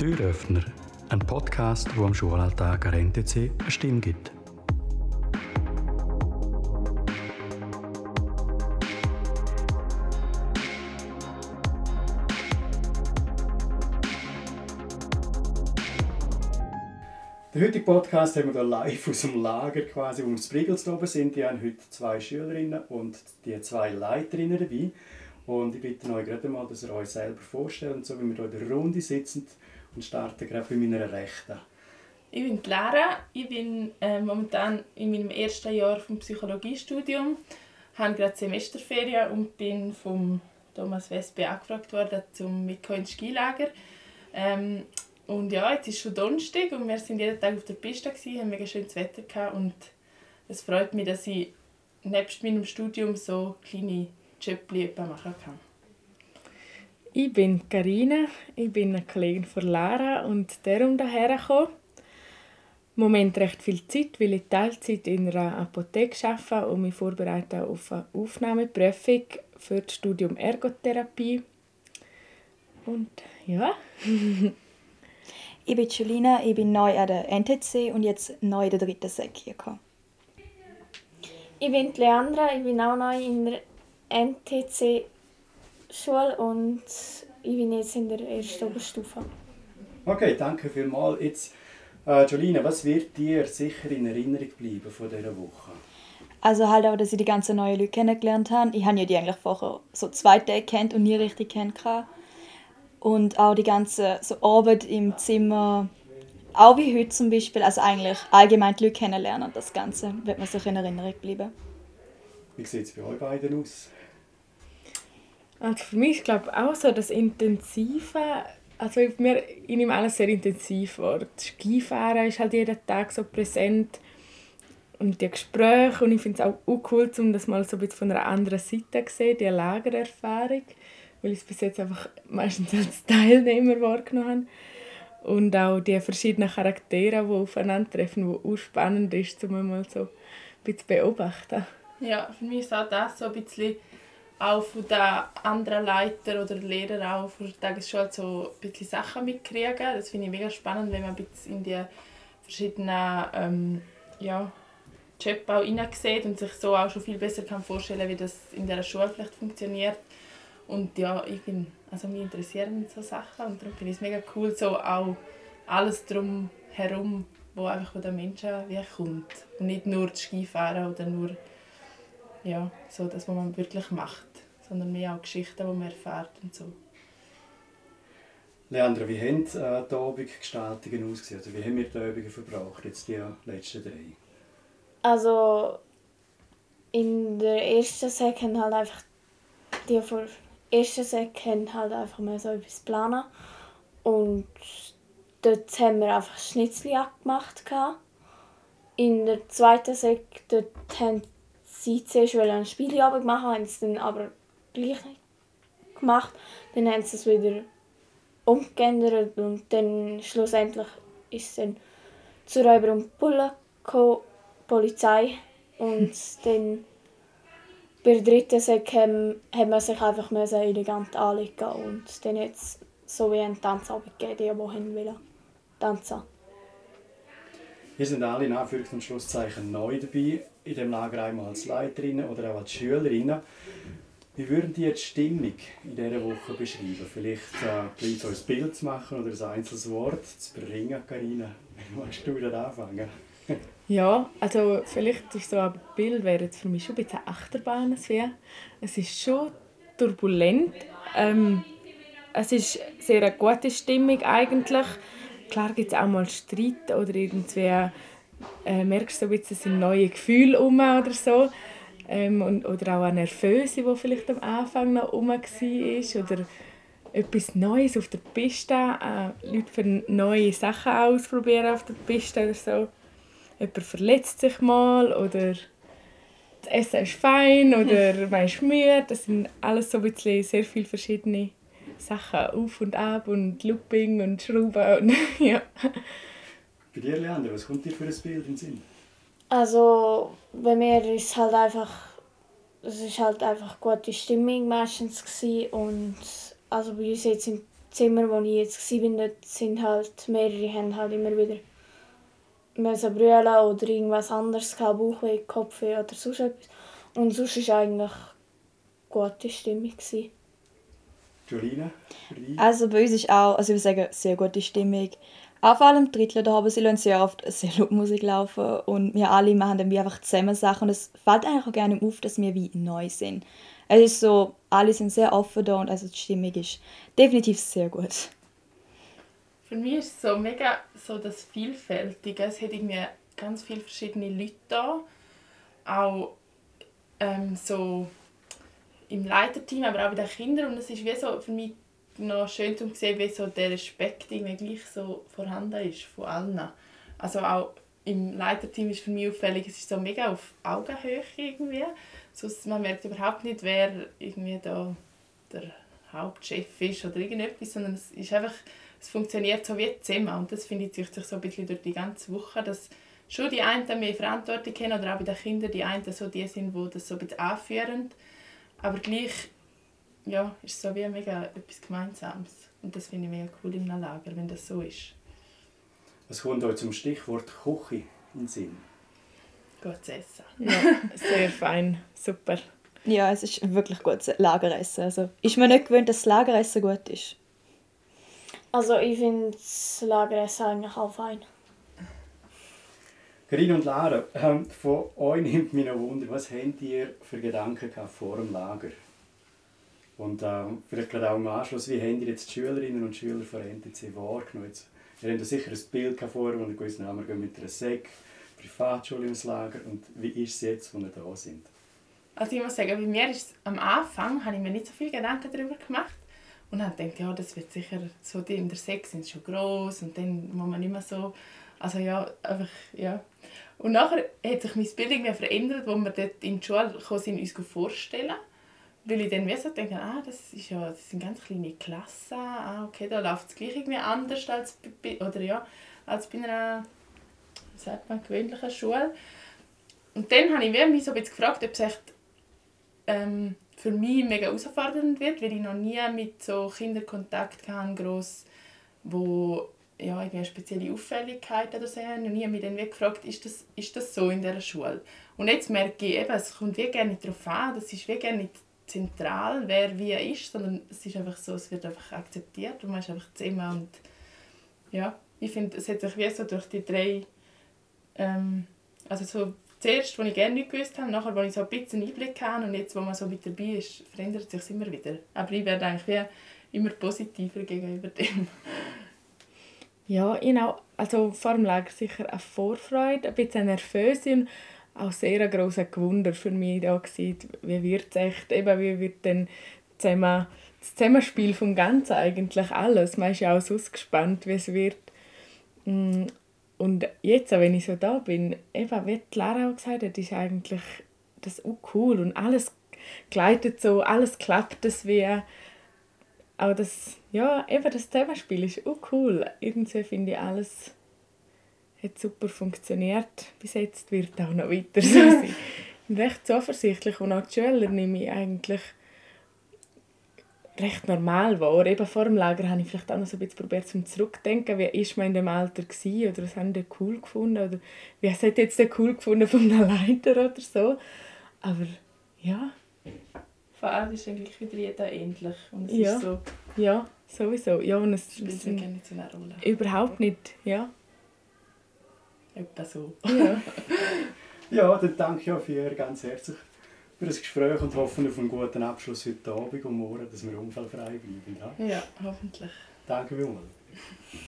Türöffner, ein Podcast, wo am Schulalltag an NTC eine Stimme gibt. Der heutige Podcast haben wir live aus dem Lager quasi, wo wir in Spriggels oben sind. Die haben heute zwei Schülerinnen und die zwei Leiterinnen dabei. Und ich bitte euch gerade mal, dass ihr euch selber vorstellt, so wie wir hier in der Runde sitzen und starten gerade bei meiner Rechten. Ich bin Lara, ich bin äh, momentan in meinem ersten Jahr vom Psychologiestudium, habe gerade Semesterferien und bin vom Thomas Wespe angefragt worden zum Mitkommen ins Skilager. Ähm, und ja, jetzt ist schon Donnerstag und wir sind jeden Tag auf der Piste, gewesen, haben mega schönes Wetter gehabt und es freut mich, dass ich nebst meinem Studium so kleine Jobs machen kann. Ich bin Karina, ich bin eine Kollegin von Lara und darum daher gekommen. Im Moment recht viel Zeit, weil ich Teilzeit in einer Apotheke arbeite und mich vorbereite auf eine Aufnahmeprüfung für das Studium Ergotherapie. Und ja. ich bin Julina, ich bin neu an der NTC und jetzt neu in der dritten hier gekommen. Ich bin Leandra, ich bin auch neu in der NTC Schule und ich bin jetzt in der ersten Oberstufe. Okay, danke vielmals. Jetzt, äh, Jolina, was wird dir sicher in Erinnerung bleiben von dieser Woche? Also halt auch, dass ich die ganzen neuen Leute kennengelernt habe. Ich habe ja die eigentlich vorher so zwei Tage kennt und nie richtig kennengelernt. Und auch die ganze so Arbeit im Zimmer, auch wie heute zum Beispiel, also eigentlich allgemein die Leute kennenlernen, das Ganze wird mir sicher in Erinnerung bleiben. Wie sieht es bei euch beiden aus? Also für mich ist glaube auch so das Intensive, also mir, ich nehme alles sehr intensiv wahr. Das Skifahren ist halt jeden Tag so präsent und die Gespräche und ich finde es auch, cool, um das mal so ein von einer anderen Seite zu sehen, die Lagererfahrung, weil ich es bis jetzt einfach meistens als Teilnehmer wahrgenommen habe. Und auch die verschiedenen Charaktere, die aufeinandertreffen, die auch spannend ist, um mal so ein bisschen beobachten. Ja, für mich ist auch das so ein bisschen auch von den anderen Leitern oder Lehrern auch von der Tagesschule so ein bisschen Sachen mitkriegen. Das finde ich mega spannend, wenn man ein bisschen in die verschiedenen ähm, ja, Jobs auch hineinsieht und sich so auch schon viel besser kann vorstellen wie das in der Schule vielleicht funktioniert. Und ja, ich bin, also mich interessieren so Sachen und darum finde ich es mega cool, so auch alles drum herum, wo einfach von den Menschen wie kommt. Und nicht nur das Skifahren oder nur ja, so das, was man wirklich macht, sondern mehr auch Geschichten, die man erfährt und so. Leandra, wie haben äh, die Abendgestaltungen ausgesehen? Also wie haben wir die Übungen verbracht, jetzt die letzten drei? Also in der ersten Sek haben halt einfach die vor ersten Sek haben halt einfach mal so etwas planen und dort haben wir einfach Schnitzel gemacht. In der zweiten Sek dort haben sie zuerst ein Spielabend machen, haben es dann aber gleich gemacht. Dann haben sie es wieder umgeändert und dann schlussendlich ist es dann zu Räuber und Bullen gekommen, Polizei. Und dann bei der dritten Säcke hat man sich einfach elegant anlegen und dann jetzt so wie einen Tanzabend gegeben, die wollen tanzen. Wir sind alle in Anführungs- und Schlusszeichen neu dabei in dem Lager einmal als Leiterinnen oder auch als Schülerinnen. Wie würden die jetzt die Stimmung in dieser Woche beschreiben? Vielleicht äh, so ein Bild zu machen oder ein einzelnes Wort zu bringen, Karina. Wie magst du da anfangen? ja, also vielleicht ist so ein Bild wäre jetzt für mich schon ein bisschen Achterbahn. Es ist schon turbulent. Ähm, es ist sehr eine gute Stimmung eigentlich. Klar gibt es auch mal Streit oder irgendwie äh, merkst du so ein bisschen, neue Gefühle um oder so. Ähm, und, oder auch eine Nervöse, die vielleicht am Anfang noch um war. Oder etwas Neues auf der Piste. Äh, Leute für neue Sachen ausprobieren auf der Piste oder so. Jemand verletzt sich mal oder das Essen ist fein oder man ist müde. Das sind alles so ein bisschen sehr viele verschiedene Sachen auf und ab und Looping und Schrauben und ja. Bei dir, Leander, was kommt dir für ein Bild in den Sinn? Also, bei mir ist halt einfach, es ist halt einfach gute Stimmung meistens gewesen. und also bei uns jetzt in Zimmer, wo ich jetzt war, dort sind halt mehrere haben halt immer wieder müssen brüllen oder irgendwas anderes gehabt, Bauchweh, Kopfweh oder sonst etwas. Und sonst war eigentlich gute Stimmung. Gewesen. Julina? Also bei uns ist auch, also ich würde sagen, sehr gute Stimmung. Auch vor allem die Drittel da sie lassen sehr oft sehr laut Musik laufen und wir alle machen dann wie einfach zusammen Sachen und es fällt eigentlich auch gerne auf, dass wir wie neu sind. Es ist so, alle sind sehr offen da und also die Stimmung ist definitiv sehr gut. Für mich ist es so mega so das Vielfältige. Es hat irgendwie ganz viele verschiedene Leute da. Auch ähm, so im Leiterteam, aber auch bei den Kindern. Und es ist wie so für mich noch schön zu sehen, wie so der Respekt irgendwie gleich so vorhanden ist von allen. Also auch im Leiterteam ist für mich auffällig, es ist so mega auf Augenhöhe irgendwie. Sonst, man merkt überhaupt nicht, wer irgendwie da der Hauptchef ist oder irgendetwas, sondern es ist einfach, es funktioniert so wie zusammen und das finde ich zieht sich so ein bisschen durch die ganze Woche, dass schon die einen mehr Verantwortung haben oder auch bei den Kindern die einen so die sind, die das so ein bisschen anführen, aber gleich ja, ist so wie mega etwas Gemeinsames und das finde ich mega cool im Lager, wenn das so ist. Was kommt euch zum Stichwort Küche in den Sinn? Gut zu essen. Ja, sehr fein, super. Ja, es ist wirklich gutes Lageressen. Also ist mir nicht gewöhnt, dass das Lageressen gut ist. Also ich finde das Lageressen eigentlich auch fein. Karin und Lara, ähm, von euch nimmt mich noch Wunder, was habt ihr für Gedanken vor dem Lager? Und ähm, vielleicht gerade auch im Anschluss, wie ihr jetzt die Schülerinnen und Schüler von NTC wahrgenommen? Jetzt, ihr habt ja sicher ein Bild vorher, wo ihr gewusst habt, wir gehen mit einer Sek, Privatschule ins Lager. Und wie ist es jetzt, wo ihr da sind? Also ich muss sagen, bei mir ist am Anfang habe ich mir nicht so viele Gedanken darüber gemacht und habe gedacht, ja, das wird sicher so die in der Sex sind schon groß und dann muss man nicht mehr so, also ja, einfach ja. Und nachher hat sich mein Bild verändert, wo wir dort in die Schule gekommen sind, uns vorstellen, weil ich dann wie so denke, ah, das ist ja, das sind ganz kleine Klassen, ah, okay, da läuft es gleich irgendwie anders als bei, oder ja, als bei einer, sagt man, gewöhnlichen Schule. Und dann habe ich mich so ein bisschen gefragt, ob es echt ähm, für mich mega herausfordernd wird, weil ich noch nie mit so Kindern Kontakt hatte, gross, wo ja, irgendwie eine spezielle Auffälligkeit oder so haben. Und ich habe mich dann gefragt, ist das, ist das so in dieser Schule? Und jetzt merke ich, eben, es kommt wie gerne darauf an, das ist wie gerne nicht zentral, wer wie ist, sondern es ist einfach so, es wird einfach akzeptiert und man ist einfach zusammen und ja, ich finde, es hat sich wie so durch die drei, ähm, also so zuerst, als ich gerne nicht gewusst habe, nachher, als ich so ein bisschen Einblick habe und jetzt, wo man so mit dabei ist, verändert sich immer wieder. Aber ich werde eigentlich wie immer positiver gegenüber dem. Ja, genau. Also vor dem Lager sicher eine Vorfreude, ein bisschen nervös und auch sehr ein grosser Gewunder für mich da gewesen. Wie wird echt, eben, wie wird denn zusammen, das Zusammenspiel vom Ganzen eigentlich alles. Man ist ja auch so gespannt, wie es wird. Mm, und jetzt, wenn ich so da bin, eben, wie Lara auch gesagt hat, ist eigentlich das auch cool und alles gleitet so, alles klappt das wie auch das, ja, eben das Zusammenspiel ist auch cool. Irgendwie finde ich alles hat super funktioniert. Bis jetzt wird auch noch weiter so sein. Ich bin recht zuversichtlich und auch die Schüler nehme ich eigentlich recht normal wahr. Eben vor dem Lager habe ich vielleicht auch noch so ein bisschen probiert zum zurückdenken, wie ist man in dem Alter gewesen, oder was haben die cool gefunden oder wie hat jetzt der cool gefunden von einem Leiter oder so. Aber ja. Vor allem ist eigentlich wieder jeder ähnlich und es Ja. ist so, Ja, sowieso. Ja, und es spielt es so eine Rolle. überhaupt nicht, ja. Etwa so. ja. Ja, dann danke ich auch für ganz herzlich für das Gespräch und hoffe auf einen guten Abschluss heute Abend und morgen, dass wir unfallfrei bleiben. Ja? Ja, hoffentlich. Danke vielmals.